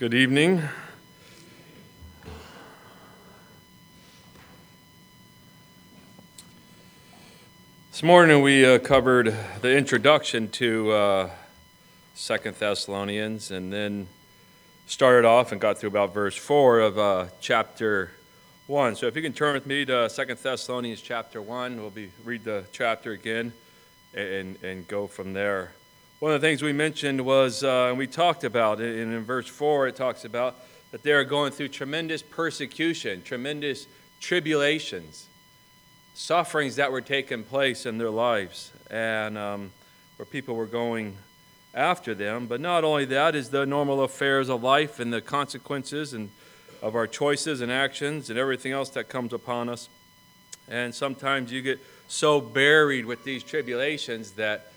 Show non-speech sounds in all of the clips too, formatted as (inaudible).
Good evening. This morning we uh, covered the introduction to uh, Second Thessalonians, and then started off and got through about verse four of uh, chapter one. So if you can turn with me to Second Thessalonians chapter one, we'll be read the chapter again and and go from there. One of the things we mentioned was, uh, and we talked about it, and in verse 4, it talks about that they are going through tremendous persecution, tremendous tribulations, sufferings that were taking place in their lives, and um, where people were going after them. But not only that is the normal affairs of life and the consequences and of our choices and actions and everything else that comes upon us. And sometimes you get so buried with these tribulations that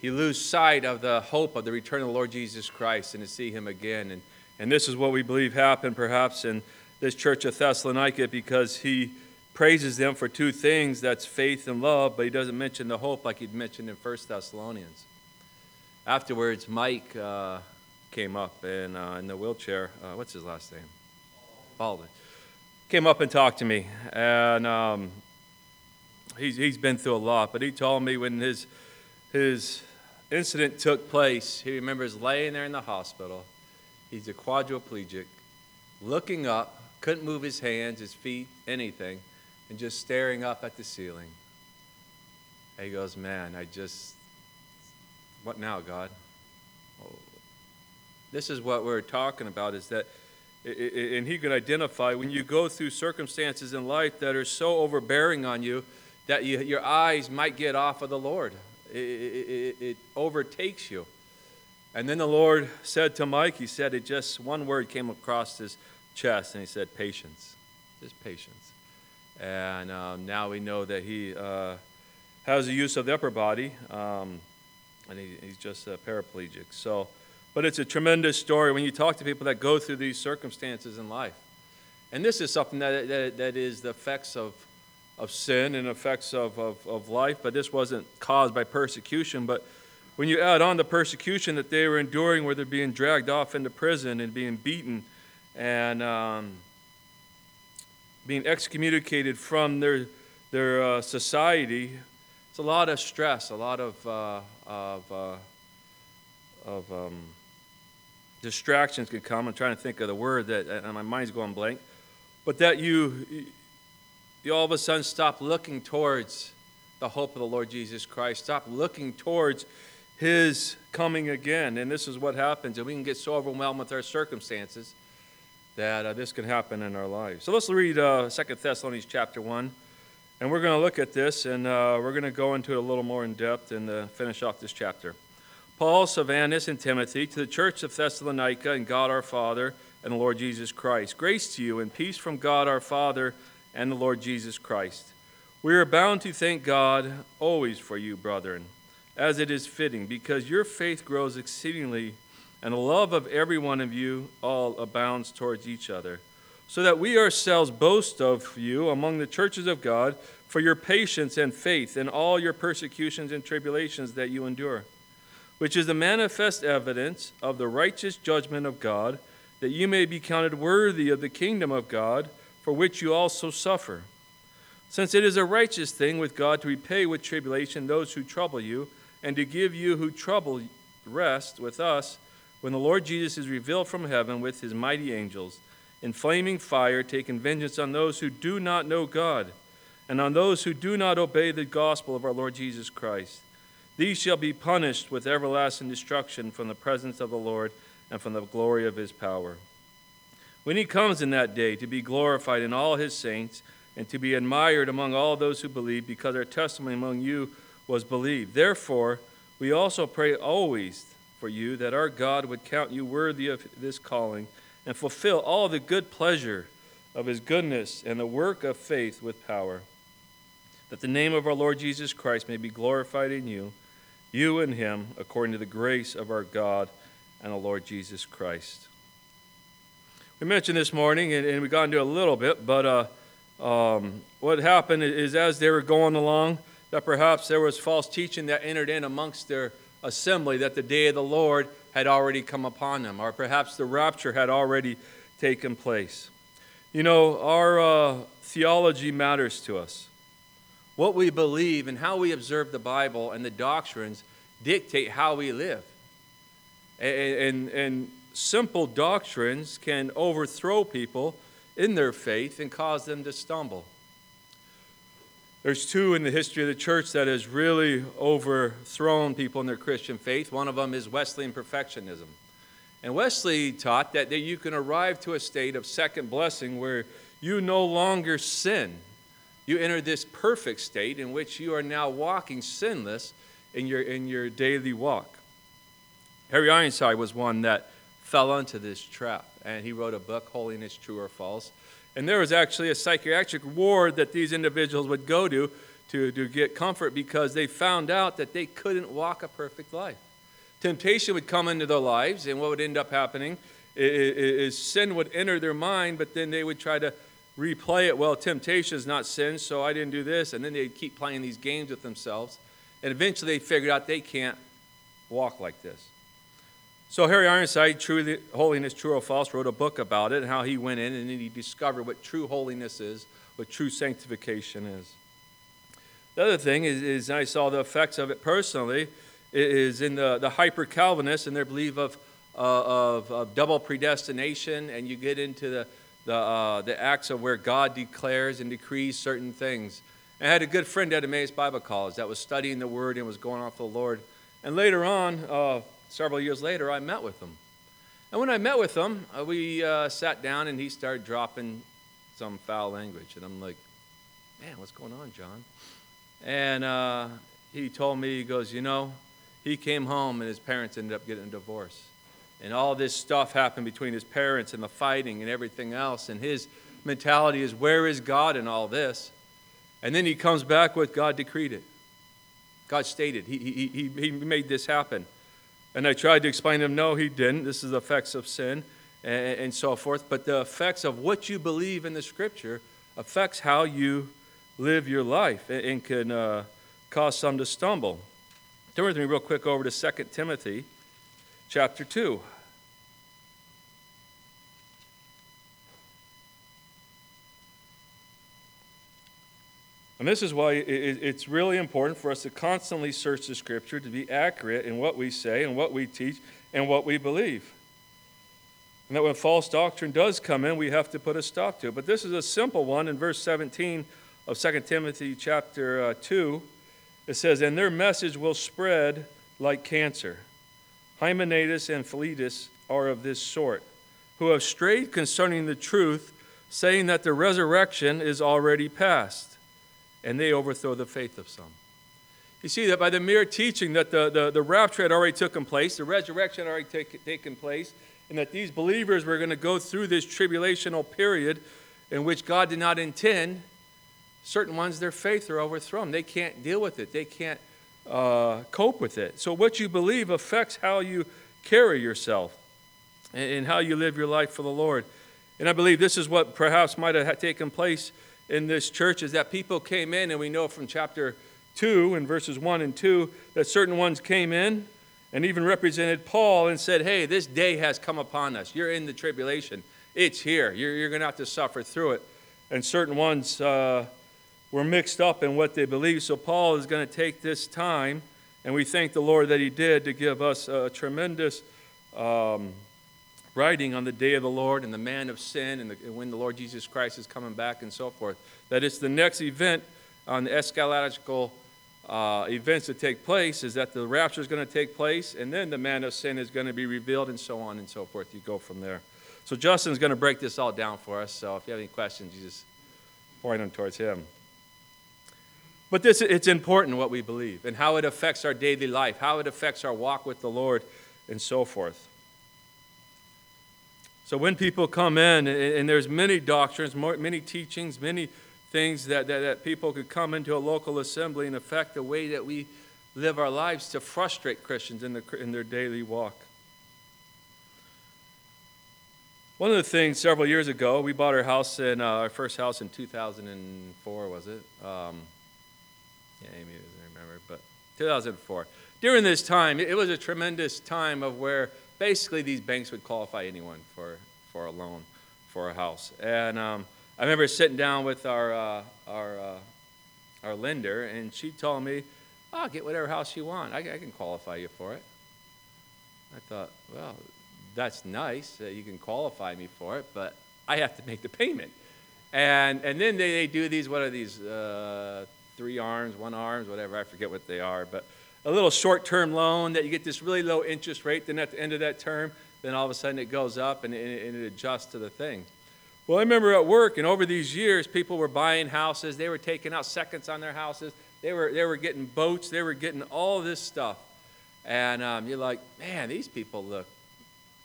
you lose sight of the hope of the return of the Lord Jesus Christ and to see him again. And, and this is what we believe happened perhaps in this church of Thessalonica because he praises them for two things that's faith and love, but he doesn't mention the hope like he'd mentioned in First Thessalonians. Afterwards, Mike uh, came up and, uh, in the wheelchair. Uh, what's his last name? Baldwin. Came up and talked to me. And um, he's, he's been through a lot, but he told me when his, his incident took place, he remembers laying there in the hospital. He's a quadriplegic, looking up, couldn't move his hands, his feet, anything, and just staring up at the ceiling. And he goes, Man, I just, what now, God? This is what we're talking about is that, and he could identify when you go through circumstances in life that are so overbearing on you that you, your eyes might get off of the Lord. It, it, it, overtakes you. And then the Lord said to Mike, He said, it just one word came across his chest, and He said, patience. Just patience. And um, now we know that he uh, has the use of the upper body, um, and he, he's just a paraplegic. So, but it's a tremendous story when you talk to people that go through these circumstances in life. And this is something that, that, that is the effects of of sin and effects of, of, of life, but this wasn't caused by persecution. But when you add on the persecution that they were enduring, where they're being dragged off into prison and being beaten and um, being excommunicated from their, their uh, society, it's a lot of stress, a lot of, uh, of, uh, of um, distractions can come. I'm trying to think of the word that, and my mind's going blank. But that you, you all of a sudden stop looking towards the hope of the Lord Jesus Christ. Stop looking towards his coming again. And this is what happens. And we can get so overwhelmed with our circumstances that uh, this can happen in our lives. So let's read uh, 2 Thessalonians chapter 1. And we're going to look at this and uh, we're going to go into it a little more in depth and uh, finish off this chapter. Paul, Silvanus, and Timothy to the church of Thessalonica and God our Father and the Lord Jesus Christ. Grace to you and peace from God our Father and the Lord Jesus Christ. We are bound to thank God always for you, brethren, as it is fitting, because your faith grows exceedingly, and the love of every one of you all abounds towards each other, so that we ourselves boast of you among the churches of God for your patience and faith in all your persecutions and tribulations that you endure, which is the manifest evidence of the righteous judgment of God, that you may be counted worthy of the kingdom of God for which you also suffer. Since it is a righteous thing with God to repay with tribulation those who trouble you, and to give you who trouble rest with us when the Lord Jesus is revealed from heaven with his mighty angels, in flaming fire, taking vengeance on those who do not know God, and on those who do not obey the gospel of our Lord Jesus Christ. These shall be punished with everlasting destruction from the presence of the Lord and from the glory of his power when he comes in that day to be glorified in all his saints and to be admired among all those who believe, because our testimony among you was believed. Therefore, we also pray always for you that our God would count you worthy of this calling and fulfill all the good pleasure of his goodness and the work of faith with power, that the name of our Lord Jesus Christ may be glorified in you, you and him, according to the grace of our God and the Lord Jesus Christ. We mentioned this morning, and, and we got into a little bit, but uh, um, what happened is as they were going along, that perhaps there was false teaching that entered in amongst their assembly that the day of the Lord had already come upon them, or perhaps the rapture had already taken place. You know, our uh, theology matters to us. What we believe and how we observe the Bible and the doctrines dictate how we live. And, and, and simple doctrines can overthrow people in their faith and cause them to stumble. There's two in the history of the church that has really overthrown people in their Christian faith. One of them is Wesleyan perfectionism. And Wesley taught that, that you can arrive to a state of second blessing where you no longer sin. You enter this perfect state in which you are now walking sinless in your, in your daily walk. Harry Ironside was one that fell into this trap, and he wrote a book, Holiness True or False. And there was actually a psychiatric ward that these individuals would go to to, to get comfort because they found out that they couldn't walk a perfect life. Temptation would come into their lives, and what would end up happening is, is sin would enter their mind, but then they would try to replay it. Well, temptation is not sin, so I didn't do this. And then they'd keep playing these games with themselves. And eventually they figured out they can't walk like this. So Harry Ironside, True Holiness, True or False, wrote a book about it and how he went in and then he discovered what true holiness is, what true sanctification is. The other thing is, is I saw the effects of it personally, is in the, the hyper Calvinists and their belief of, uh, of, of, double predestination, and you get into the, the, uh, the acts of where God declares and decrees certain things. I had a good friend at Emmaus Bible College that was studying the Word and was going off the Lord. And later on, uh, several years later, I met with him. And when I met with him, uh, we uh, sat down and he started dropping some foul language. And I'm like, man, what's going on, John? And uh, he told me, he goes, you know, he came home and his parents ended up getting a divorce. And all this stuff happened between his parents and the fighting and everything else. And his mentality is, where is God in all this? And then he comes back with God decreed it. God stated, he, he, he, he made this happen. And I tried to explain to him, no, he didn't. This is the effects of sin and, and so forth. But the effects of what you believe in the scripture affects how you live your life and, and can uh, cause some to stumble. Turn with me real quick over to 2 Timothy chapter 2. And this is why it's really important for us to constantly search the Scripture to be accurate in what we say and what we teach and what we believe. And that when false doctrine does come in, we have to put a stop to it. But this is a simple one in verse 17 of 2 Timothy chapter uh, 2. It says, And their message will spread like cancer. Hymenaeus and Philetus are of this sort, who have strayed concerning the truth, saying that the resurrection is already past and they overthrow the faith of some. You see that by the mere teaching that the, the, the rapture had already taken place, the resurrection had already take, taken place, and that these believers were going to go through this tribulational period in which God did not intend, certain ones, their faith are overthrown. They can't deal with it, they can't uh, cope with it. So, what you believe affects how you carry yourself and, and how you live your life for the Lord. And I believe this is what perhaps might have taken place in this church is that people came in, and we know from chapter 2 and verses 1 and 2 that certain ones came in and even represented Paul and said, Hey, this day has come upon us. You're in the tribulation, it's here. You're, you're going to have to suffer through it. And certain ones uh, were mixed up in what they believed. So Paul is going to take this time, and we thank the Lord that he did to give us a tremendous. Um, writing on the day of the Lord and the man of sin and, the, and when the Lord Jesus Christ is coming back and so forth. That it's the next event on the eschatological uh, events that take place is that the rapture is going to take place and then the man of sin is going to be revealed and so on and so forth. You go from there. So Justin's going to break this all down for us. So if you have any questions, you just point them towards him. But this, it's important what we believe and how it affects our daily life, how it affects our walk with the Lord, and so forth. So when people come in, and there's many doctrines, many teachings, many things that, that, that, people could come into a local assembly and affect the way that we live our lives to frustrate Christians in, the, in their daily walk. One of the things several years ago, we bought our house in uh, our first house in 2004, was it? Um, yeah, Amy doesn't remember, but 2004. during this time, it was a tremendous time of where basically these banks would qualify anyone for, for a loan for a house. And um, I remember sitting down with our, uh, our, uh, our lender, and she told me, oh, get whatever house you want. I, I can qualify you for it. I thought, well, that's nice that you can qualify me for it, but I have to make the payment. And, and then they, they do these, what are these, uh, three arms, one arms, whatever, I forget what they are, but a little short term loan that you get this really low interest rate. Then at the end of that term, then all of a sudden it goes up and it, and it adjusts to the thing. Well, I remember at work, and over these years, people were buying houses. They were taking out seconds on their houses. They were, they were getting boats. They were getting all this stuff. And um, you're like, man, these people look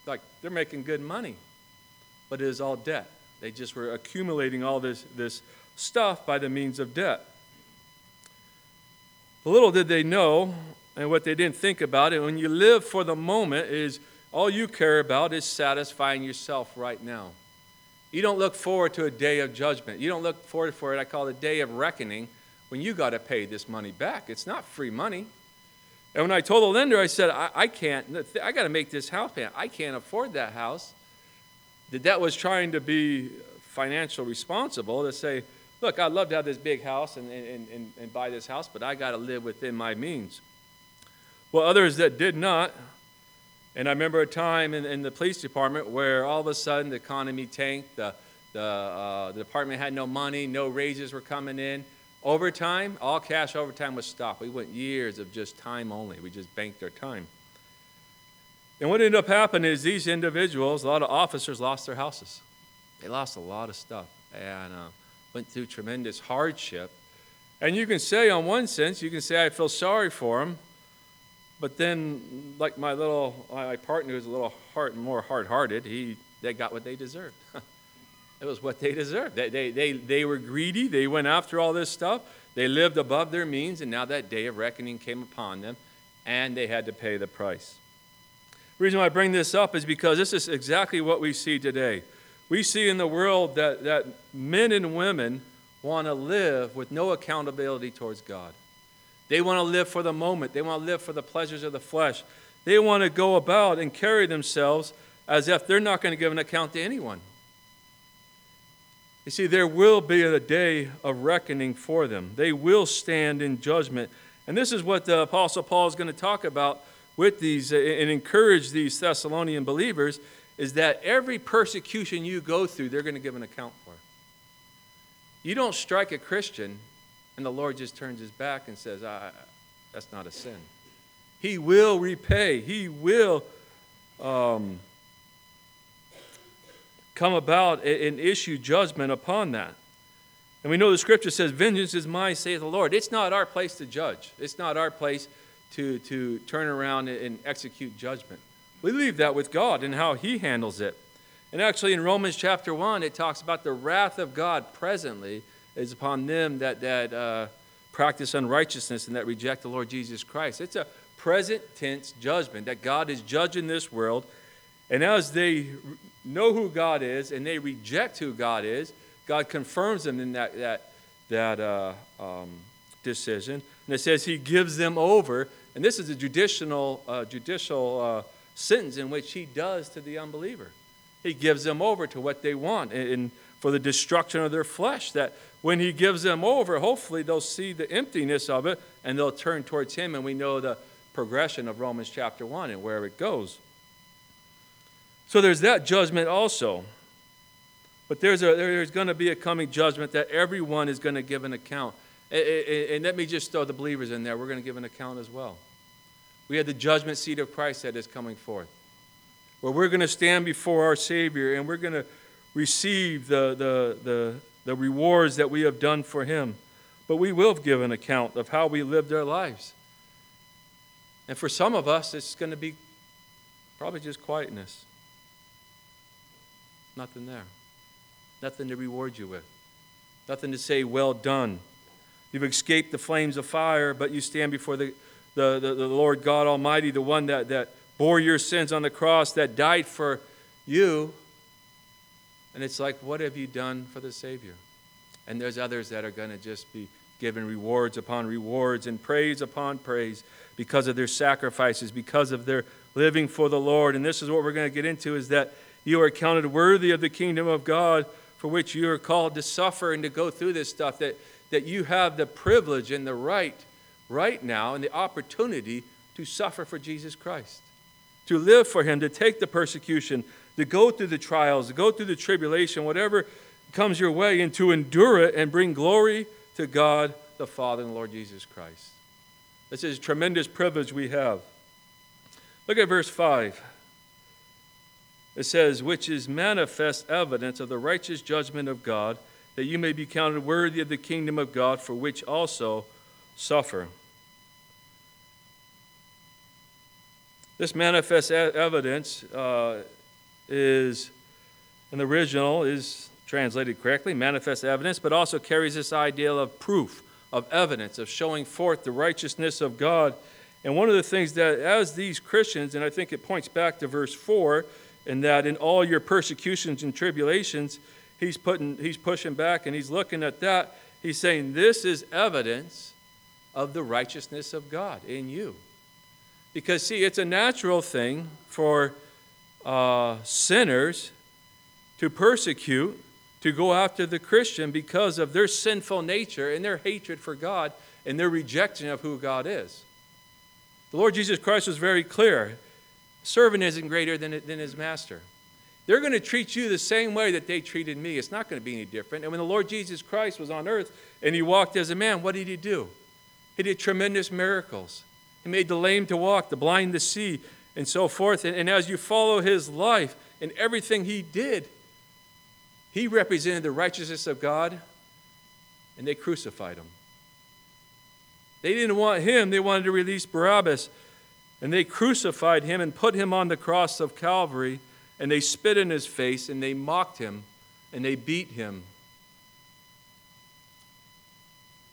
like they're making good money. But it is all debt. They just were accumulating all this, this stuff by the means of debt. Little did they know, and what they didn't think about it, when you live for the moment, is all you care about is satisfying yourself right now. You don't look forward to a day of judgment. You don't look forward for it, I call it a day of reckoning, when you got to pay this money back. It's not free money. And when I told the lender, I said, I, I can't, I got to make this house payment. I can't afford that house. The debt was trying to be financial responsible to say, look, I'd love to have this big house and, and, and, and buy this house, but I got to live within my means. Well, others that did not, and I remember a time in, in the police department where all of a sudden the economy tanked, the, the, uh, the department had no money, no raises were coming in. Overtime, all cash overtime was stopped. We went years of just time only. We just banked our time. And what ended up happening is these individuals, a lot of officers lost their houses. They lost a lot of stuff. And uh, went through tremendous hardship. And you can say, on one sense, you can say, I feel sorry for them. But then, like my little, my partner who's a little more hard hearted, he, they got what they deserved. (laughs) it was what they deserved. They, they, they, they were greedy. They went after all this stuff. They lived above their means, and now that day of reckoning came upon them, and they had to pay the price. The reason why I bring this up is because this is exactly what we see today. We see in the world that, that men and women want to live with no accountability towards God. They want to live for the moment, they want to live for the pleasures of the flesh. They want to go about and carry themselves as if they're not going to give an account to anyone. You see, there will be a day of reckoning for them. They will stand in judgment. And this is what the Apostle Paul is going to talk about with these and encourage these Thessalonian believers is that every persecution you go through, they're going to give an account for. You don't strike a Christian and the Lord just turns his back and says, ah, That's not a sin. He will repay, He will um, come about and issue judgment upon that. And we know the scripture says, Vengeance is mine, saith the Lord. It's not our place to judge, it's not our place to, to turn around and execute judgment. We leave that with God and how He handles it. And actually, in Romans chapter 1, it talks about the wrath of God presently is upon them that, that uh, practice unrighteousness and that reject the Lord Jesus Christ. It's a present tense judgment that God is judging this world. And as they know who God is and they reject who God is, God confirms them in that, that, that uh, um, decision. And it says He gives them over. And this is a judicial, uh, judicial sentence in which he does to the unbeliever. He gives them over to what they want and for the destruction of their flesh. That when he gives them over, hopefully they'll see the emptiness of it and they'll turn towards him. And we know the progression of Romans chapter 1 and where it goes. So there's that judgment also. But there's, a, there's going to be a coming judgment that everyone is going to give an account. And let me just throw the believers in there. We're going to give an account as well. We have the judgment seat of Christ that is coming forth, where we're going to stand before our Savior and we're going to receive the, the, the, the rewards that we have done for Him. But we will give an account of how we lived our lives. And for some of us, it's going to be probably just quietness. Nothing there. Nothing to reward you with. Nothing to say, well done. You've escaped the flames of fire, but you stand before the the, the, the Lord God Almighty, the one that, that bore your sins on the cross, that died for you. And it's like, what have you done for the Savior? And there's others that are going to just be given rewards upon rewards and praise upon praise because of their sacrifices, because of their living for the Lord. And this is what we're going to get into is that you are counted worthy of the kingdom of God for which you are called to suffer and to go through this stuff, that, that you have the privilege and the right right now and the opportunity to suffer for Jesus Christ, to live for Him, to take the persecution, to go through the trials, to go through the tribulation, whatever comes your way, and to endure it and bring glory to God the Father and Lord Jesus Christ. This is a tremendous privilege we have. Look at verse 5. It says, Which is manifest evidence of the righteous judgment of God, that you may be counted worthy of the kingdom of God, for which also suffer. This manifest evidence uh, is, in the original, is translated correctly, manifest evidence, but also carries this idea of proof, of evidence, of showing forth the righteousness of God. And one of the things that, as these Christians, and I think it points back to verse 4, in that in all your persecutions and tribulations, he's, putting, he's pushing back and he's looking at that. He's saying, This is evidence of the righteousness of God in you. Because, see, it's a natural thing for uh, sinners to persecute, to go after the Christian because of their sinful nature and their hatred for God and their rejection of who God is. The Lord Jesus Christ was very clear servant isn't greater than, than his master. They're going to treat you the same way that they treated me. It's not going to be any different. And when the Lord Jesus Christ was on earth and he walked as a man, what did he do? He did tremendous miracles. He made the lame to walk, the blind to see, and so forth. And, and as you follow his life and everything he did, he represented the righteousness of God, and they crucified him. They didn't want him, they wanted to release Barabbas. And they crucified him and put him on the cross of Calvary, and they spit in his face, and they mocked him, and they beat him.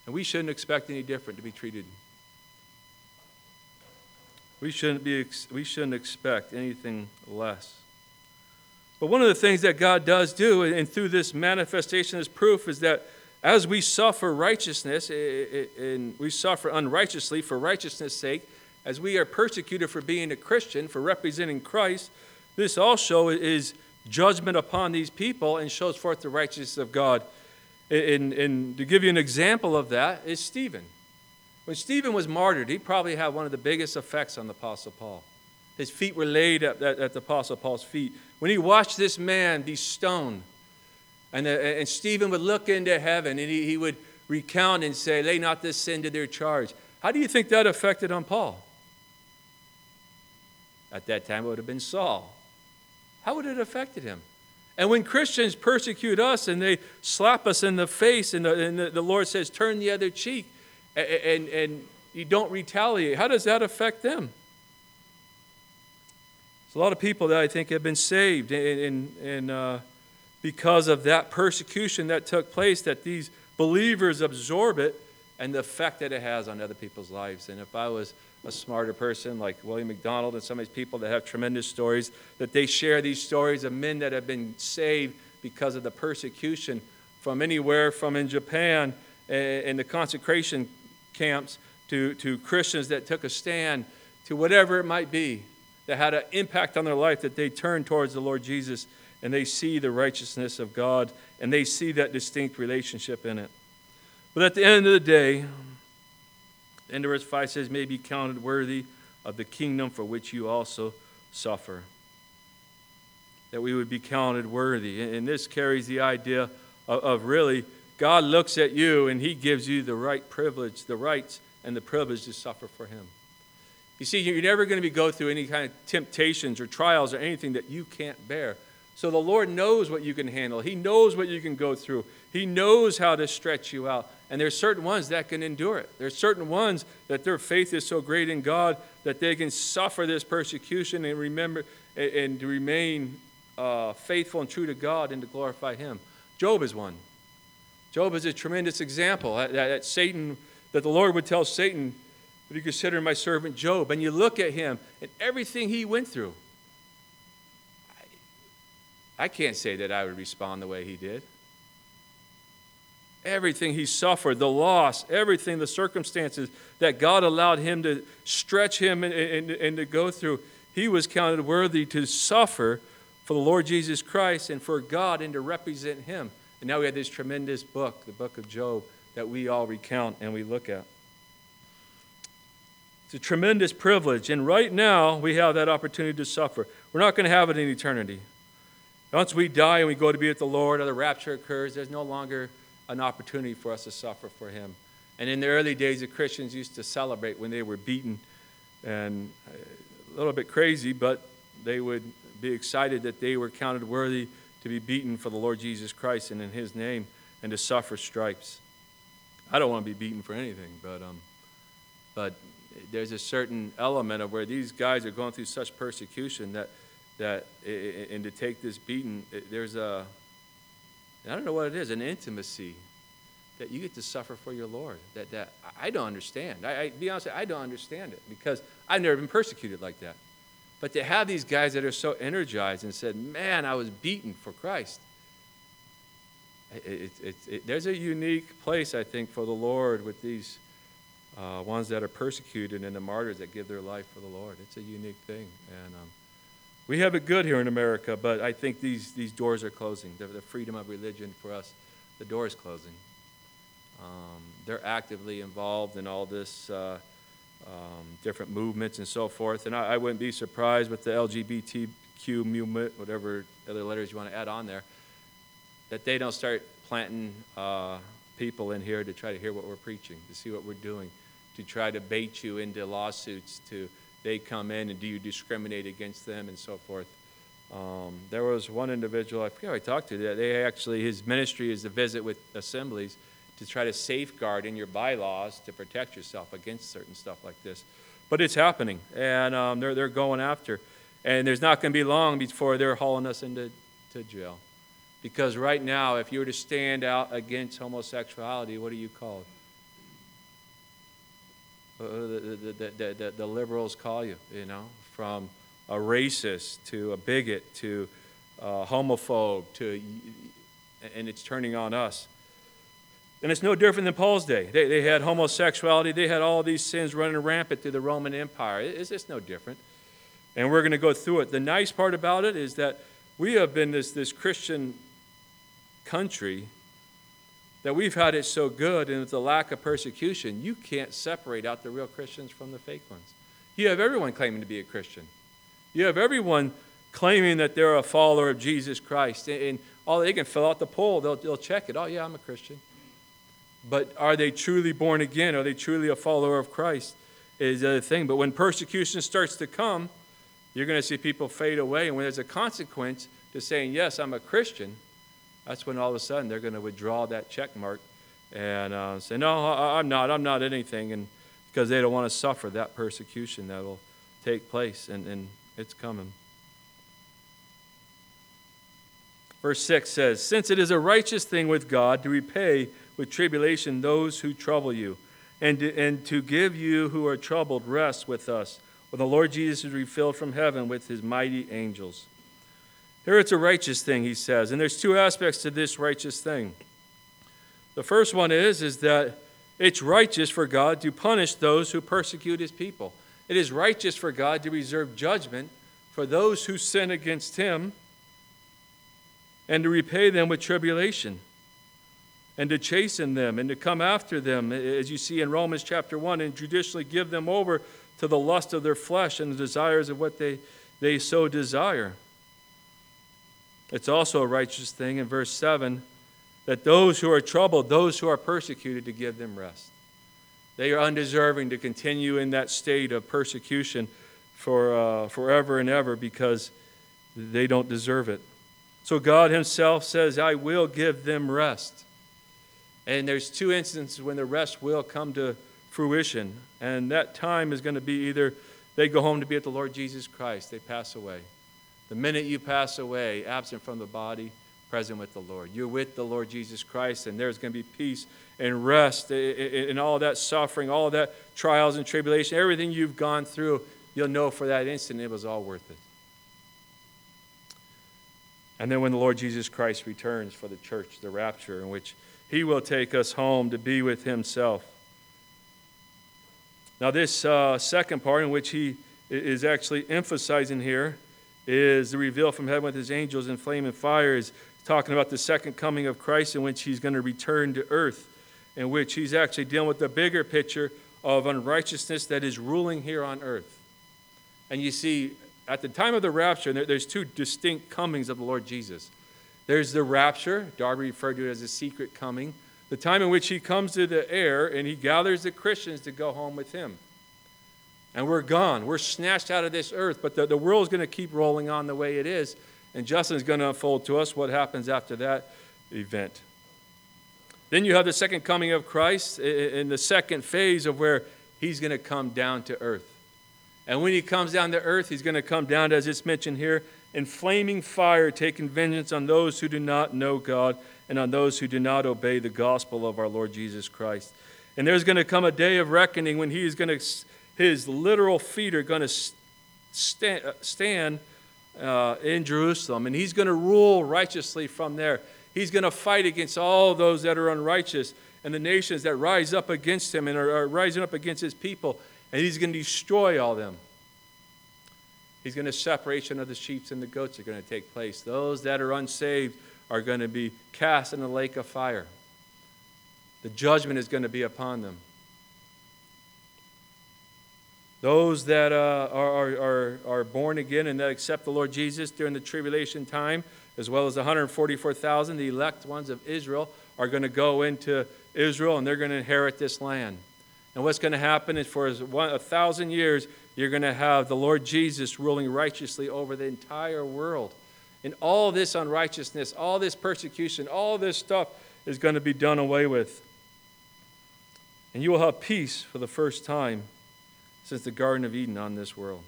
And we shouldn't expect any different to be treated we shouldn't, be, we shouldn't expect anything less. But one of the things that God does do, and through this manifestation, this proof, is that as we suffer righteousness, and we suffer unrighteously for righteousness' sake, as we are persecuted for being a Christian, for representing Christ, this also is judgment upon these people and shows forth the righteousness of God. And, and to give you an example of that is Stephen. When Stephen was martyred, he probably had one of the biggest effects on the Apostle Paul. His feet were laid at, at, at the Apostle Paul's feet. When he watched this man be stoned, and, the, and Stephen would look into heaven and he, he would recount and say, Lay not this sin to their charge. How do you think that affected on Paul? At that time, it would have been Saul. How would it have affected him? And when Christians persecute us and they slap us in the face, and the, and the, the Lord says, Turn the other cheek, and, and you don't retaliate, how does that affect them? There's a lot of people that I think have been saved and, and, uh, because of that persecution that took place, that these believers absorb it and the effect that it has on other people's lives. And if I was a smarter person like William MacDonald and some of these people that have tremendous stories, that they share these stories of men that have been saved because of the persecution from anywhere from in Japan and the consecration camps, to, to Christians that took a stand, to whatever it might be that had an impact on their life, that they turn towards the Lord Jesus and they see the righteousness of God and they see that distinct relationship in it. But at the end of the day, the end of verse 5 says, may be counted worthy of the kingdom for which you also suffer. That we would be counted worthy. And this carries the idea of, of really God looks at you and He gives you the right privilege, the rights and the privilege to suffer for Him. You see, you're never going to be go through any kind of temptations or trials or anything that you can't bear. So the Lord knows what you can handle. He knows what you can go through. He knows how to stretch you out. And there's certain ones that can endure it. There's certain ones that their faith is so great in God that they can suffer this persecution and remember and remain uh, faithful and true to God and to glorify Him. Job is one. Job is a tremendous example that, that Satan, that the Lord would tell Satan, Would you consider my servant Job? And you look at him and everything he went through. I, I can't say that I would respond the way he did. everything he suffered, the loss, everything, the circumstances that God allowed him to stretch him and, and, and to go through, he was counted worthy to suffer for the Lord Jesus Christ and for God and to represent him. And now we have this tremendous book, the book of Job, that we all recount and we look at. It's a tremendous privilege. And right now, we have that opportunity to suffer. We're not going to have it in eternity. Once we die and we go to be with the Lord or the rapture occurs, there's no longer an opportunity for us to suffer for Him. And in the early days, the Christians used to celebrate when they were beaten and uh, a little bit crazy, but they would be excited that they were counted worthy to be beaten for the Lord Jesus Christ and in His name and to suffer stripes. I don't want to be beaten for anything, but, um, but there's a certain element of where these guys are going through such persecution that that and to take this beating, there's a I don't know what it is, an intimacy that you get to suffer for your Lord. That that I don't understand. I, I be honest, I don't understand it because I've never been persecuted like that. But to have these guys that are so energized and said, "Man, I was beaten for Christ." It, it, it, there's a unique place, I think, for the Lord with these uh, ones that are persecuted and the martyrs that give their life for the Lord. It's a unique thing, and um, we have it good here in America, but I think these, these doors are closing. The, the freedom of religion for us, the door is closing. Um, they're actively involved in all this uh, um, different movements and so forth. And I, I, wouldn't be surprised with the LGBTQ movement, whatever other letters you want to add on there, that they don't start planting uh, people in here to try to hear what we're preaching, to see what we're doing, to try to bait you into lawsuits, to they come in and do you discriminate against them and so forth. Um, there was one individual, I forget who I talked to, that they actually, his ministry is to visit with assemblies to try to safeguard in your bylaws to protect yourself against certain stuff like this. But it's happening, and um, they're, they're going after. And there's not going to be long before they're hauling us into to jail. Because right now, if you were to stand out against homosexuality, what are you called? Uh, the, the, the, the, liberals call you, you know, from a racist to a bigot to a homophobe to, and it's turning on us. And it's no different than Paul's day. They, they had homosexuality, they had all these sins running rampant through the Roman Empire. It's just no different. And we're going to go through it. The nice part about it is that we have been this, this Christian country that we've had it so good and with the lack of persecution, you can't separate out the real Christians from the fake ones. You have everyone claiming to be a Christian. You have everyone claiming that they're a follower of Jesus Christ. And, and all they can fill out the poll, they'll, they'll check it. Oh, yeah, I'm a Christian. But are they truly born again? Are they truly a follower of Christ? Is the other thing. But when persecution starts to come, you're going to see people fade away. And when there's a consequence to saying, Yes, I'm a Christian, that's when all of a sudden they're going to withdraw that check mark and uh, say, No, I'm not. I'm not anything. And because they don't want to suffer that persecution that will take place, and, and it's coming. Verse 6 says, Since it is a righteous thing with God to repay with tribulation those who trouble you, and to, and to give you who are troubled rest with us, when the Lord Jesus is refilled from heaven with his mighty angels. Here it's a righteous thing, he says. And there's two aspects to this righteous thing. The first one is, is that it's righteous for God to punish those who persecute his people. It is righteous for God to reserve judgment for those who sin against him and to repay them with tribulation and to chasten them and to come after them, as you see in Romans chapter 1, and judicially give them over to the lust of their flesh and the desires of what they, they so desire. It's also a righteous thing in verse 7 that those who are troubled, those who are persecuted, to give them rest. They are undeserving to continue in that state of persecution for uh, forever and ever because they don't deserve it. So God Himself says, I will give them rest. And there's two instances when the rest will come to fruition. And that time is going to be either they go home to be with the Lord Jesus Christ, they pass away. The minute you pass away, absent from the body, present with the Lord. You're with the Lord Jesus Christ, and there's going to be peace and rest in all that suffering, all that trials and tribulation, everything you've gone through. You'll know for that instant it was all worth it. And then when the Lord Jesus Christ returns for the church, the rapture, in which He will take us home to be with Himself. Now, this uh, second part, in which He is actually emphasizing here, is the reveal from heaven with His angels in flame and fire, is talking about the second coming of Christ, in which He's going to return to earth, in which He's actually dealing with the bigger picture of unrighteousness that is ruling here on earth. And you see, at the time of the rapture, there's two distinct comings of the Lord Jesus. There's the rapture, Darby referred to it as a secret coming, the time in which he comes to the air and he gathers the Christians to go home with him. And we're gone. We're snatched out of this earth, but the, the world is going to keep rolling on the way it is. And Justin's going to unfold to us what happens after that event. Then you have the second coming of Christ in the second phase of where he's going to come down to earth. And when he comes down to earth, he's going to come down, as it's mentioned here, in flaming fire, taking vengeance on those who do not know God and on those who do not obey the gospel of our Lord Jesus Christ. And there's going to come a day of reckoning when he is going to, his literal feet are going to stand, stand uh, in Jerusalem, and he's going to rule righteously from there. He's going to fight against all those that are unrighteous and the nations that rise up against him and are rising up against his people and he's going to destroy all them. He's going to separation of the sheep and the goats are going to take place. Those that are unsaved are going to be cast in the lake of fire. The judgment is going to be upon them. Those that uh, are, are, are born again and that accept the Lord Jesus during the tribulation time, as well as 144,000, the elect ones of Israel, are going to go into Israel and they're going to inherit this land. And what's going to happen is for a thousand years, you're going to have the Lord Jesus ruling righteously over the entire world. And all this unrighteousness, all this persecution, all this stuff is going to be done away with. And you will have peace for the first time since the Garden of Eden on this world.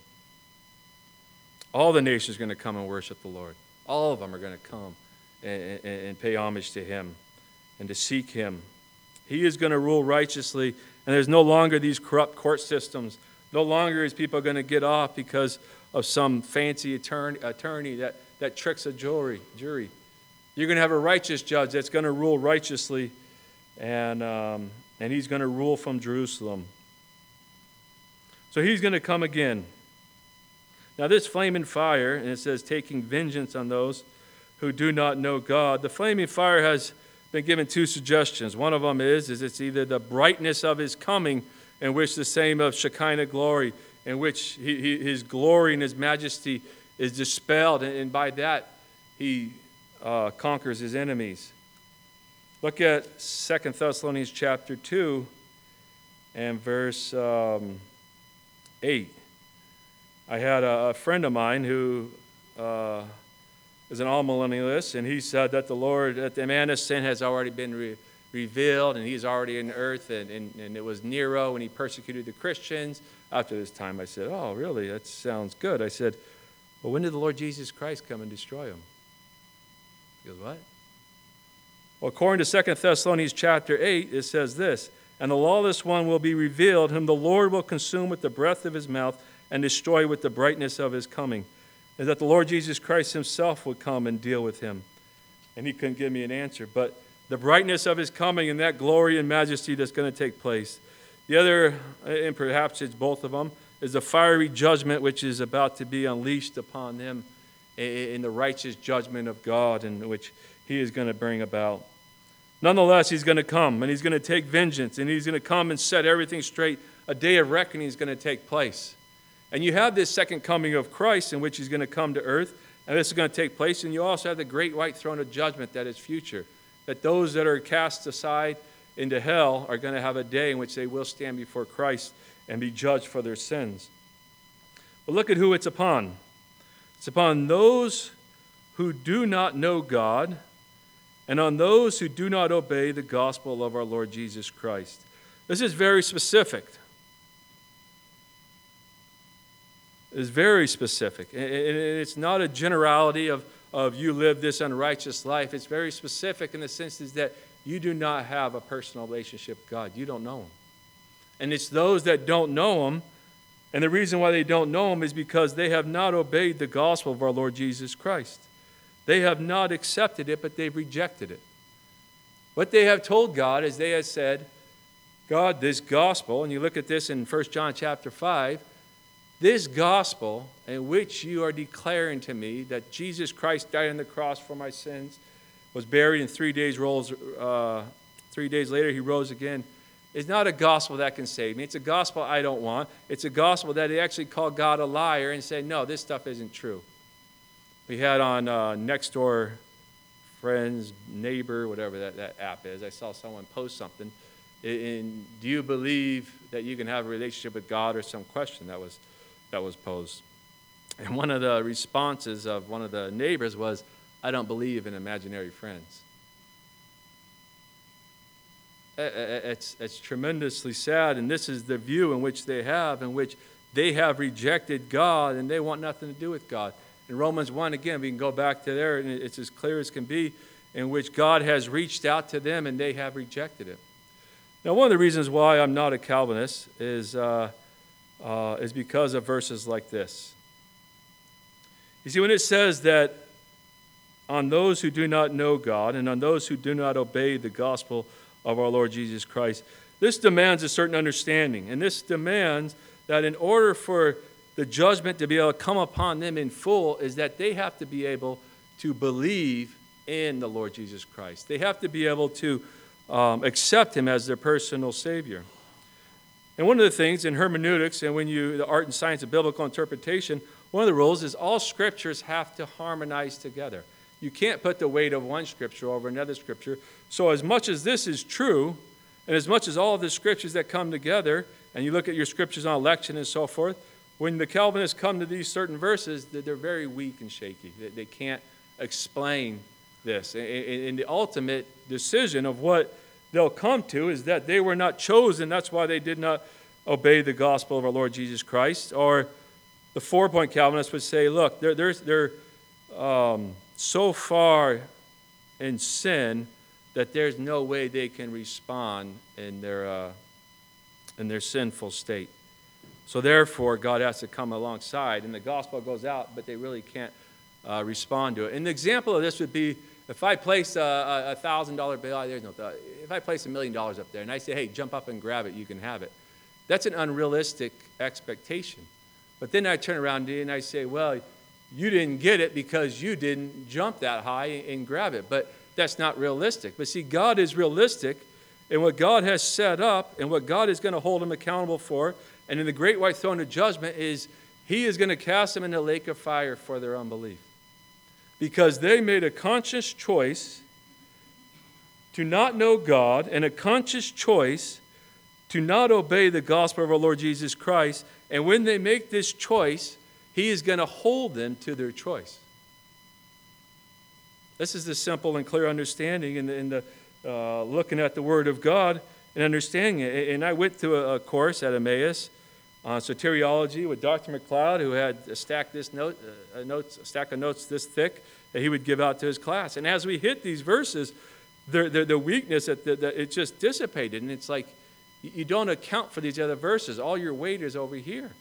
All the nations are going to come and worship the Lord. All of them are going to come and, and, and pay homage to Him and to seek Him. He is going to rule righteously and there's no longer these corrupt court systems. No longer is people going to get off because of some fancy attorney, attorney that, that tricks a jury, jury. You're going to have a righteous judge that's going to rule righteously, and, um, and he's going to rule from Jerusalem. So he's going to come again. Now, this flaming fire, and it says, taking vengeance on those who do not know God, the flaming fire has been given two suggestions. One of them is, is it's either the brightness of his coming, in which the same of Shekinah glory, in which he, he, his glory and his majesty is dispelled, and, and by that he uh, conquers his enemies. Look at Second Thessalonians chapter 2 and verse um, 8. I had a, a, friend of mine who uh, is an amillennialist, and he said that the Lord, that the man of sin has already been re- revealed, and he's already in earth, and, and, and it was Nero when he persecuted the Christians. After this time, I said, Oh, really? That sounds good. I said, Well, when did the Lord Jesus Christ come and destroy him? He goes, What? Well, according to 2 Thessalonians chapter 8, it says this And the lawless one will be revealed, whom the Lord will consume with the breath of his mouth and destroy with the brightness of his coming is that the Lord Jesus Christ himself would come and deal with him. And he couldn't give me an answer. But the brightness of his coming and that glory and majesty that's going to take place. The other, and perhaps it's both of them, is the fiery judgment which is about to be unleashed upon them in the righteous judgment of God, in which he is going to bring about. Nonetheless, he's going to come and he's going to take vengeance and he's going to come and set everything straight. A day of reckoning is going to take place. And you have this second coming of Christ in which he's going to come to earth, and this is going to take place. And you also have the great white throne of judgment that is future. That those that are cast aside into hell are going to have a day in which they will stand before Christ and be judged for their sins. But look at who it's upon it's upon those who do not know God and on those who do not obey the gospel of our Lord Jesus Christ. This is very specific. It is very specific. And it's not a generality of, of you live this unrighteous life. It's very specific in the sense is that you do not have a personal relationship with God. You don't know Him. And it's those that don't know Him, and the reason why they don't know Him is because they have not obeyed the gospel of our Lord Jesus Christ. They have not accepted it, but they've rejected it. What they have told God is they have said, God, this gospel, and you look at this in 1 John chapter 5, this gospel in which you are declaring to me that Jesus Christ died on the cross for my sins, was buried, and three days rolls, uh, three days later he rose again, is not a gospel that can save me. It's a gospel I don't want. It's a gospel that they actually call God a liar and say, no, this stuff isn't true. We had on uh, Nextdoor friends, neighbor, whatever that, that app is. I saw someone post something. In, do you believe that you can have a relationship with God or some question that was, that was posed? And one of the responses of one of the neighbors was, I don't believe in imaginary friends. It's, it's tremendously sad, and this is the view in which they have, in which they have rejected God and they want nothing to do with God. In Romans 1, again, we can go back to there, and it's as clear as can be, in which God has reached out to them and they have rejected it. Now, one of the reasons why I'm not a Calvinist is, uh, uh, is because of verses like this. You see, when it says that on those who do not know God and on those who do not obey the gospel of our Lord Jesus Christ, this demands a certain understanding. And this demands that in order for the judgment to be able to come upon them in full, is that they have to be able to believe in the Lord Jesus Christ. They have to be able to um, accept Him as their personal Savior. And one of the things in hermeneutics and when you, the art and science of biblical interpretation, one of the rules is all scriptures have to harmonize together. You can't put the weight of one scripture over another scripture. So, as much as this is true, and as much as all of the scriptures that come together, and you look at your scriptures on election and so forth, when the Calvinists come to these certain verses, they're very weak and shaky. They can't explain this. And the ultimate decision of what they'll come to is that they were not chosen. That's why they did not obey the gospel of our Lord Jesus Christ. Or the four point Calvinists would say, look, they're, they're, they're um, so far in sin that there's no way they can respond in their, uh, in their sinful state. So therefore, God has to come alongside, and the gospel goes out, but they really can't uh, respond to it. An example of this would be if I place a thousand dollar bill, there's no uh, if I place a million dollars up there and I say, hey, jump up and grab it, you can have it. That's an unrealistic expectation. But then I turn around and I say, well, you didn't get it because you didn't jump that high and grab it. But that's not realistic. But see, God is realistic in what God has set up and what God is going to hold him accountable for. And in the great white throne of judgment is he is going to cast them in the lake of fire for their unbelief. Because they made a conscious choice to not know God and a conscious choice to not obey the gospel of our Lord Jesus Christ. And when they make this choice, he is going to hold them to their choice. This is the simple and clear understanding in the, in the uh, looking at the Word of God and understanding it. And I went a, a course at Emmaus on soteriology with Dr. MacLeod, who had a stack this note, uh, a, notes, a stack of notes this thick that he would give out to his class. And as we hit these verses, the, the, the weakness that, that, that it just dissipated, and it's like you don't account for these other verses. All your weight is over here.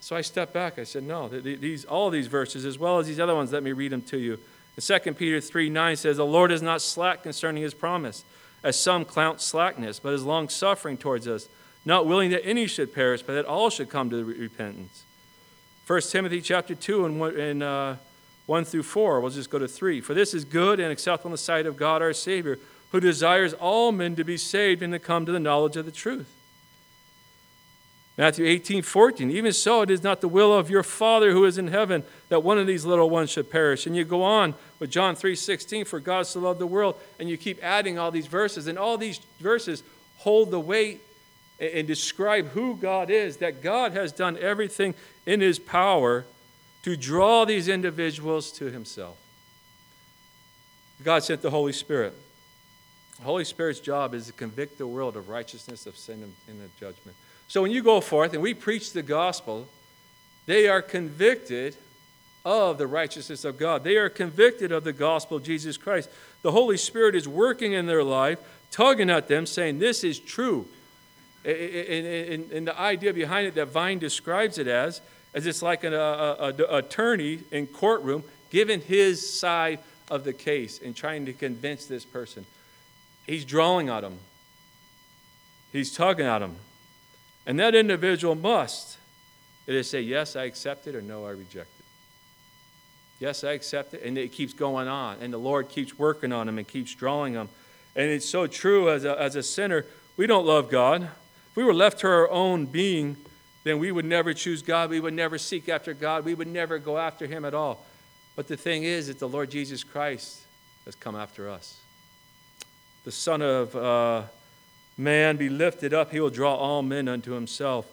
So I stepped back. I said, No, these, all these verses, as well as these other ones, let me read them to you. And 2 Peter 3 9 says, The Lord is not slack concerning his promise, as some count slackness, but is long suffering towards us, not willing that any should perish, but that all should come to repentance. 1 Timothy chapter 2 and, and uh, 1 through 4. We'll just go to 3. For this is good and acceptable in the sight of God our Savior, who desires all men to be saved and to come to the knowledge of the truth. Matthew 18, 14. Even so, it is not the will of your Father who is in heaven that one of these little ones should perish. And you go on with John 3, 16, for God so loved the world. And you keep adding all these verses. And all these verses hold the weight and describe who God is, that God has done everything in his power to draw these individuals to himself. God sent the Holy Spirit. The Holy Spirit's job is to convict the world of righteousness, of sin, and of judgment. So when you go forth and we preach the gospel, they are convicted of the righteousness of God. They are convicted of the gospel of Jesus Christ. The Holy Spirit is working in their life, tugging at them, saying, This is true. And, the idea behind it that Vine describes it as, as it's like an a, a, attorney in courtroom giving his side of the case and trying to convince this person. He's drawing at him. he's tugging at him. And that individual must either say, Yes, I accept it, or No, I reject it. Yes, I accept it. And it keeps going on. And the Lord keeps working on him and keeps drawing him. And it's so true as a, as a sinner, we don't love God. We were left to our own being, then we would never choose God. We would never seek after God. We would never go after Him at all. But the thing is that the Lord Jesus Christ has come after us. The Son of uh, Man be lifted up, He will draw all men unto Himself.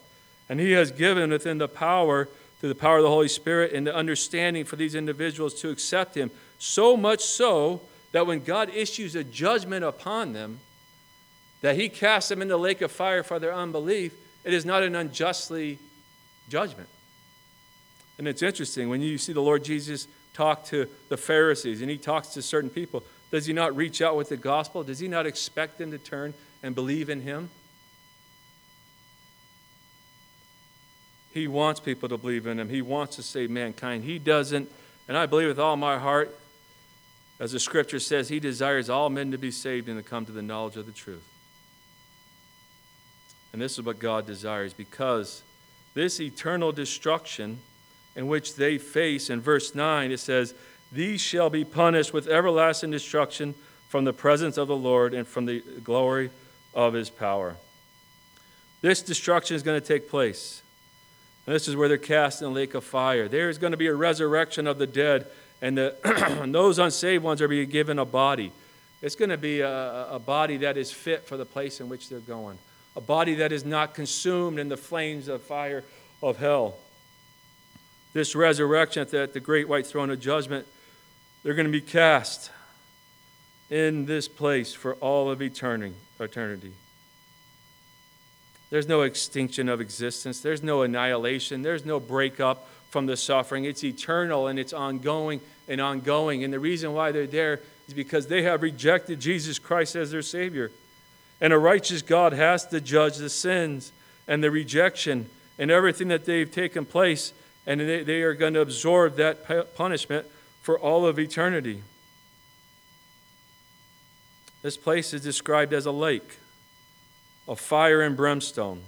And He has given within the power through the power of the Holy Spirit and the understanding for these individuals to accept Him. So much so that when God issues a judgment upon them, that He casts them in the lake of fire for their unbelief, it is not an unjustly judgment. And it's interesting when you see the Lord Jesus talk to the Pharisees and He talks to certain people, does He not reach out with the gospel? Does He not expect them to turn and believe in Him? He wants people to believe in him. He wants to save mankind. He doesn't, and I believe with all my heart, as the scripture says, he desires all men to be saved and to come to the knowledge of the truth. And this is what God desires because this eternal destruction in which they face, in verse 9, it says, These shall be punished with everlasting destruction from the presence of the Lord and from the glory of his power. This destruction is going to take place. And this is where they're cast in the lake of fire. There is going to be a resurrection of the dead, and, the, (clears throat) and those unsaved ones are being given a body. It's going to be a, a body that is fit for the place in which they're going, a body that is not consumed in the flames of fire of hell. This resurrection at the, great white throne of judgment, they're going to be cast in this place for all of eternity. There's no extinction of existence. There's no annihilation. There's no breakup from the suffering. It's eternal and it's ongoing and ongoing. And the reason why they're there is because they have rejected Jesus Christ as their Savior. And a righteous God has to judge the sins and the rejection and everything that they've taken place. And they, they are going to absorb that punishment for all of eternity. This place is described as a lake of fire and brimstone,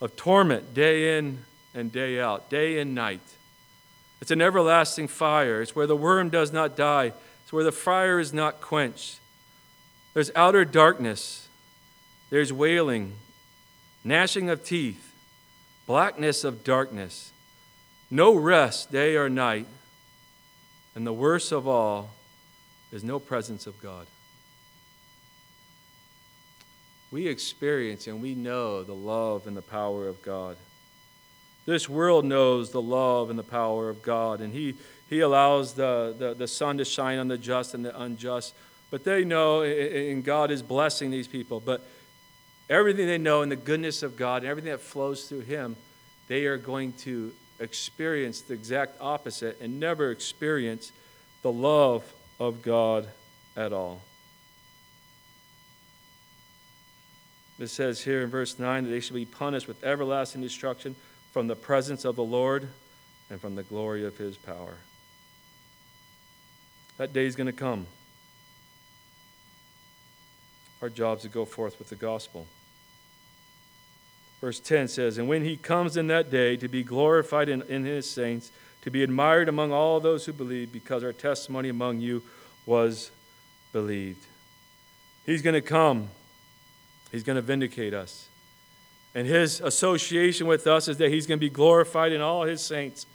of torment day in and day out, day and night. It's an everlasting fire. It's where the worm does not die, it's where the fire is not quenched. There's outer darkness, there's wailing, gnashing of teeth, blackness of darkness, no rest day or night, and the worst of all is no presence of God we experience and we know the love and the power of God. This world knows the love and the power of God, and He, he allows the, the, the sun to shine on the just and the unjust. But they know, and God is blessing these people. But everything they know and the goodness of God and everything that flows through Him, they are going to experience the exact opposite and never experience the love of God at all. It says here in verse 9 that they shall be punished with everlasting destruction from the presence of the Lord and from the glory of his power. That day is going to come. Our job is to go forth with the gospel. Verse 10 says, And when he comes in that day to be glorified in, in his saints, to be admired among all those who believe, because our testimony among you was believed. He's going to come He's going to vindicate us. And his association with us is that he's going to be glorified in all his saints.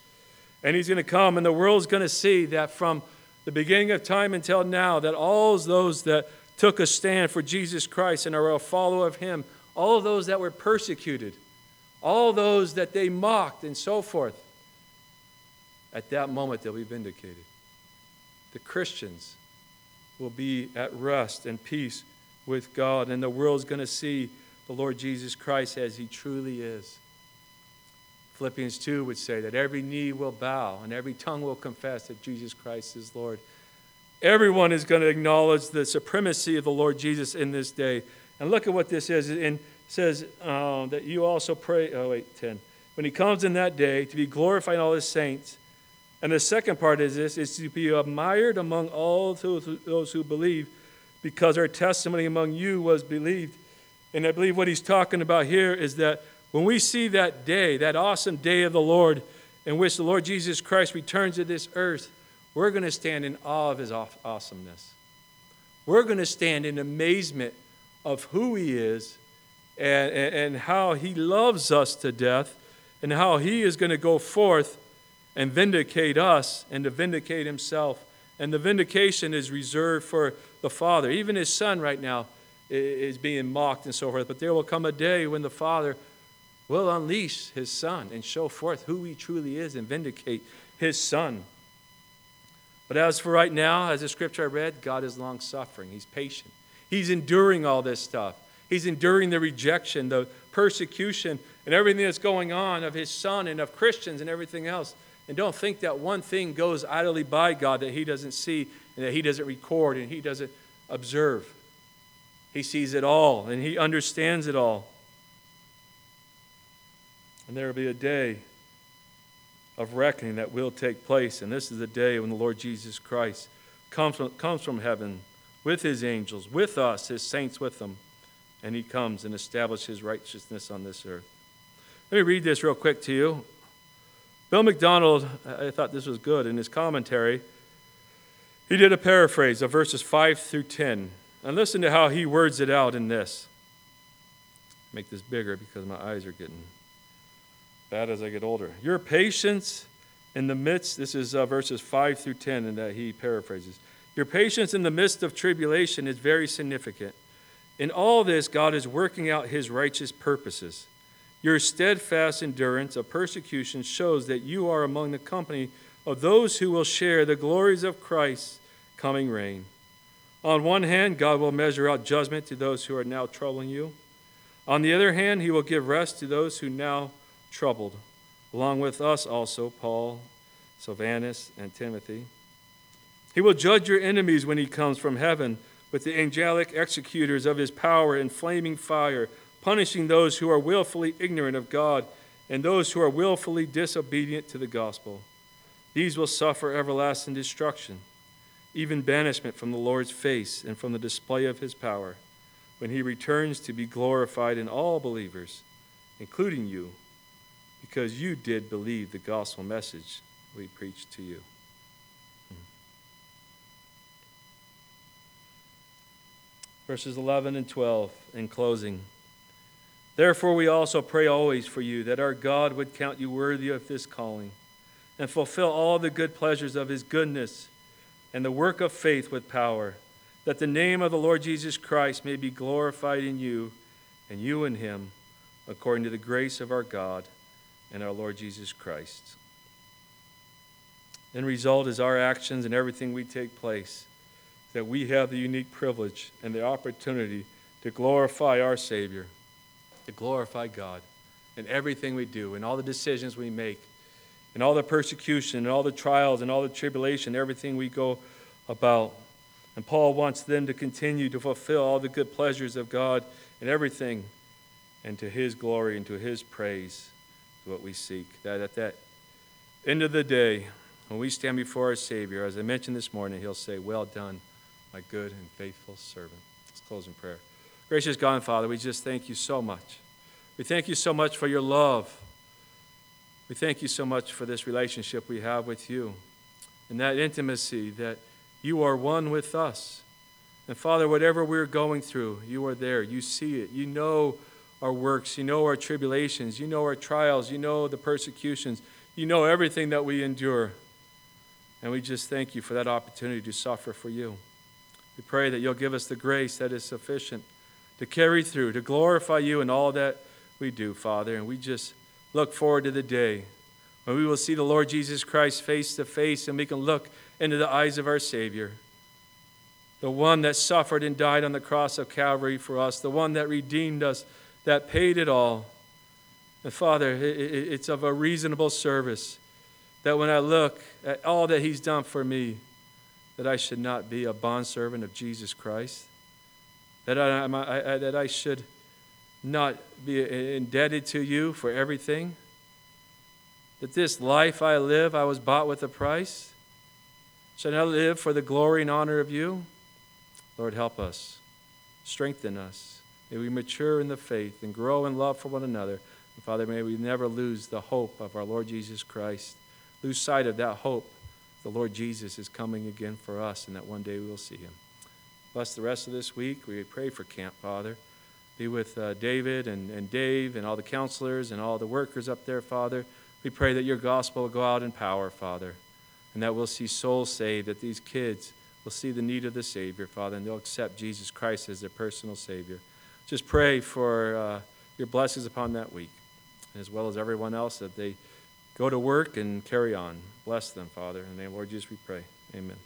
And he's going to come, and the world's going to see that from the beginning of time until now, that all those that took a stand for Jesus Christ and are a follower of him, all those that were persecuted, all those that they mocked, and so forth, at that moment they'll be vindicated. The Christians will be at rest and peace with God, and the world's going to see the Lord Jesus Christ as he truly is. Philippians 2 would say that every knee will bow and every tongue will confess that Jesus Christ is Lord. Everyone is going to acknowledge the supremacy of the Lord Jesus in this day. And look at what this is. It says um, that you also pray. Oh, wait, 10. When he comes in that day to be glorified in all his saints. And the second part is this is to be admired among all those who believe because our testimony among you was believed. And I believe what he's talking about here is that when we see that day, that awesome day of the Lord, in which the Lord Jesus Christ returns to this earth, we're going to stand in awe of his awesomeness. We're going to stand in amazement of who he is and, and, and how he loves us to death and how he is going to go forth and vindicate us and to vindicate himself. And the vindication is reserved for the Father. Even his Son right now is being mocked and so forth. But there will come a day when the Father will unleash his Son and show forth who he truly is and vindicate his Son. But as for right now, as the scripture I read, God is long suffering. He's patient. He's enduring all this stuff. He's enduring the rejection, the persecution, and everything that's going on of his son and of Christians and everything else. And don't think that one thing goes idly by God that he doesn't see and that he doesn't record and he doesn't observe. He sees it all and he understands it all. And there will be a day of reckoning that will take place. And this is the day when the Lord Jesus Christ comes from, comes from heaven with his angels, with us, his saints with him, and he comes and establishes his righteousness on this earth. Let me read this real quick to you. Bill MacDonald, I thought this was good in his commentary. He did a paraphrase of verses 5 through 10. And listen to how he words it out in this. Make this bigger because my eyes are getting bad as I get older. Your patience in the midst, this is uh, verses 5 through 10, and that he paraphrases. Your patience in the midst of tribulation is very significant. In all this, God is working out his righteous purposes. Your steadfast endurance of persecution shows that you are among the company of those who will share the glories of Christ's coming reign. On one hand, God will measure out judgment to those who are now troubling you. On the other hand, he will give rest to those who now troubled, along with us also, Paul, Silvanus, and Timothy. He will judge your enemies when he comes from heaven with the angelic executors of his power in flaming fire, punishing those who are willfully ignorant of God and those who are willfully disobedient to the gospel. These will suffer everlasting destruction, even banishment from the Lord's face and from the display of his power, when he returns to be glorified in all believers, including you because you did believe the gospel message we preached to you. Verses 11 and 12 in closing. Therefore, we also pray always for you that our God would count you worthy of this calling and fulfill all the good pleasures of his goodness and the work of faith with power, that the name of the Lord Jesus Christ may be glorified in you and you in him, according to the grace of our God and our Lord Jesus Christ. End result is our actions and everything we take place, that we have the unique privilege and the opportunity to glorify our Savior, to glorify God in everything we do, in all the decisions we make, in all the persecution, and all the trials, and all the tribulation, everything we go about. And Paul wants them to continue to fulfill all the good pleasures of God in everything, and to his glory and to his praise is what we seek. That at that end of the day, when we stand before our Savior, as I mentioned this morning, He'll say, Well done, my good and faithful servant. Let's close in prayer. Gracious God and Father, we just thank you so much. We thank you so much for your love. We thank you so much for this relationship we have with you and that intimacy that you are one with us. And Father, whatever we're going through, you are there. You see it. You know our works, you know our tribulations, you know our trials, you know the persecutions, you know everything that we endure. And we just thank you for that opportunity to suffer for you. We pray that you'll give us the grace that is sufficient to carry through, to glorify you in all that we do, Father. And we just look forward to the day when we will see the Lord Jesus Christ face to face and we can look into the eyes of our Savior, the one that suffered and died on the cross of Calvary for us, the one that redeemed us that paid it all. And Father, it's of a reasonable service that when I look at all that He's done for me, that I should not be a bondservant of Jesus Christ, that I, I, that I should not be indebted to you for everything, that this life I live, I was bought with a price. Should I live for the glory and honor of you? Lord, help us. Strengthen us. May we mature in the faith and grow in love for one another. And Father, may we never lose the hope of our Lord Jesus Christ. Lose sight of that hope. The Lord Jesus is coming again for us, and that one day we will see him. Bless the rest of this week. We pray for Camp, Father. Be with uh, David and, and Dave and all the counselors and all the workers up there, Father. We pray that your gospel will go out in power, Father, and that we'll see souls saved, that these kids will see the need of the Savior, Father, and they'll accept Jesus Christ as their personal Savior. Just pray for uh, your blessings upon that week, as well as everyone else, that they go to work and carry on. Bless them, Father. In the name of Lord Jesus, we pray. Amen.